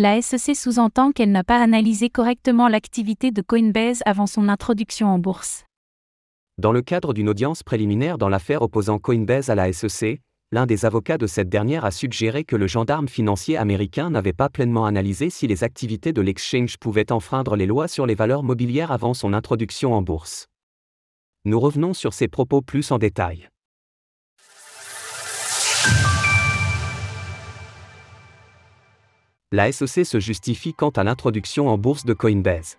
La SEC sous-entend qu'elle n'a pas analysé correctement l'activité de Coinbase avant son introduction en bourse. Dans le cadre d'une audience préliminaire dans l'affaire opposant Coinbase à la SEC, l'un des avocats de cette dernière a suggéré que le gendarme financier américain n'avait pas pleinement analysé si les activités de l'exchange pouvaient enfreindre les lois sur les valeurs mobilières avant son introduction en bourse. Nous revenons sur ces propos plus en détail. La SEC se justifie quant à l'introduction en bourse de Coinbase.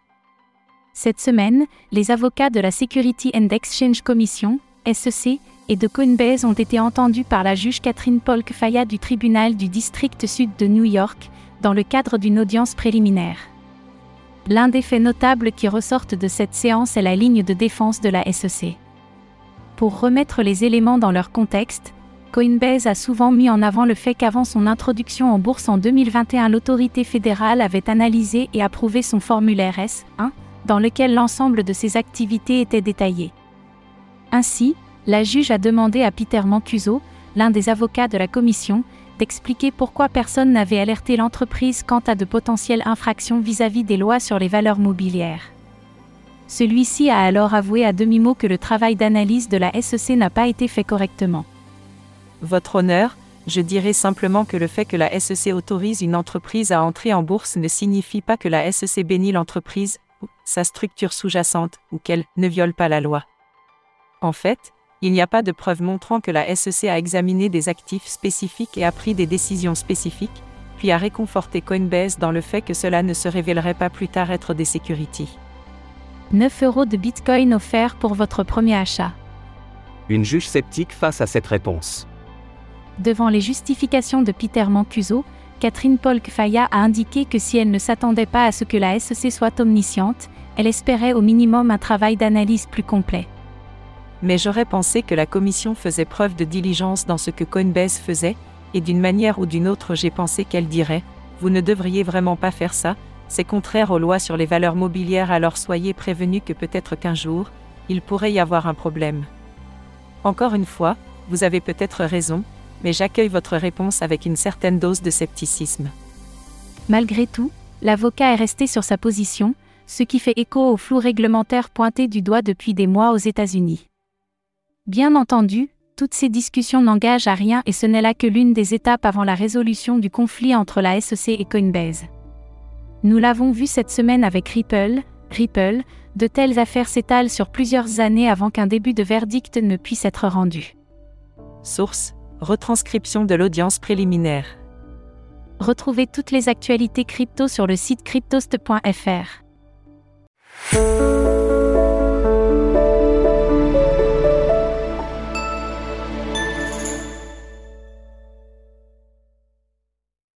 Cette semaine, les avocats de la Security and Exchange Commission, SEC, et de Coinbase ont été entendus par la juge Catherine Polk Faya du tribunal du district sud de New York, dans le cadre d'une audience préliminaire. L'un des faits notables qui ressortent de cette séance est la ligne de défense de la SEC. Pour remettre les éléments dans leur contexte, Coinbase a souvent mis en avant le fait qu'avant son introduction en bourse en 2021, l'autorité fédérale avait analysé et approuvé son formulaire S1, dans lequel l'ensemble de ses activités était détaillé. Ainsi, la juge a demandé à Peter Mancuso, l'un des avocats de la commission, d'expliquer pourquoi personne n'avait alerté l'entreprise quant à de potentielles infractions vis-à-vis des lois sur les valeurs mobilières. Celui-ci a alors avoué à demi-mot que le travail d'analyse de la SEC n'a pas été fait correctement. Votre honneur, je dirais simplement que le fait que la SEC autorise une entreprise à entrer en bourse ne signifie pas que la SEC bénit l'entreprise, ou sa structure sous-jacente, ou qu'elle ne viole pas la loi. En fait, il n'y a pas de preuve montrant que la SEC a examiné des actifs spécifiques et a pris des décisions spécifiques, puis a réconforté Coinbase dans le fait que cela ne se révélerait pas plus tard être des securities. 9 euros de Bitcoin offerts pour votre premier achat. Une juge sceptique face à cette réponse. Devant les justifications de Peter Mancuso, Catherine Polk Faya a indiqué que si elle ne s'attendait pas à ce que la SEC soit omnisciente, elle espérait au minimum un travail d'analyse plus complet mais j'aurais pensé que la commission faisait preuve de diligence dans ce que Coinbase faisait, et d'une manière ou d'une autre j'ai pensé qu'elle dirait, vous ne devriez vraiment pas faire ça, c'est contraire aux lois sur les valeurs mobilières alors soyez prévenus que peut-être qu'un jour, il pourrait y avoir un problème. Encore une fois, vous avez peut-être raison, mais j'accueille votre réponse avec une certaine dose de scepticisme. Malgré tout, l'avocat est resté sur sa position, ce qui fait écho au flou réglementaire pointé du doigt depuis des mois aux États-Unis. Bien entendu, toutes ces discussions n'engagent à rien et ce n'est là que l'une des étapes avant la résolution du conflit entre la SEC et Coinbase. Nous l'avons vu cette semaine avec Ripple, Ripple, de telles affaires s'étalent sur plusieurs années avant qu'un début de verdict ne puisse être rendu. Source Retranscription de l'audience préliminaire. Retrouvez toutes les actualités crypto sur le site cryptost.fr.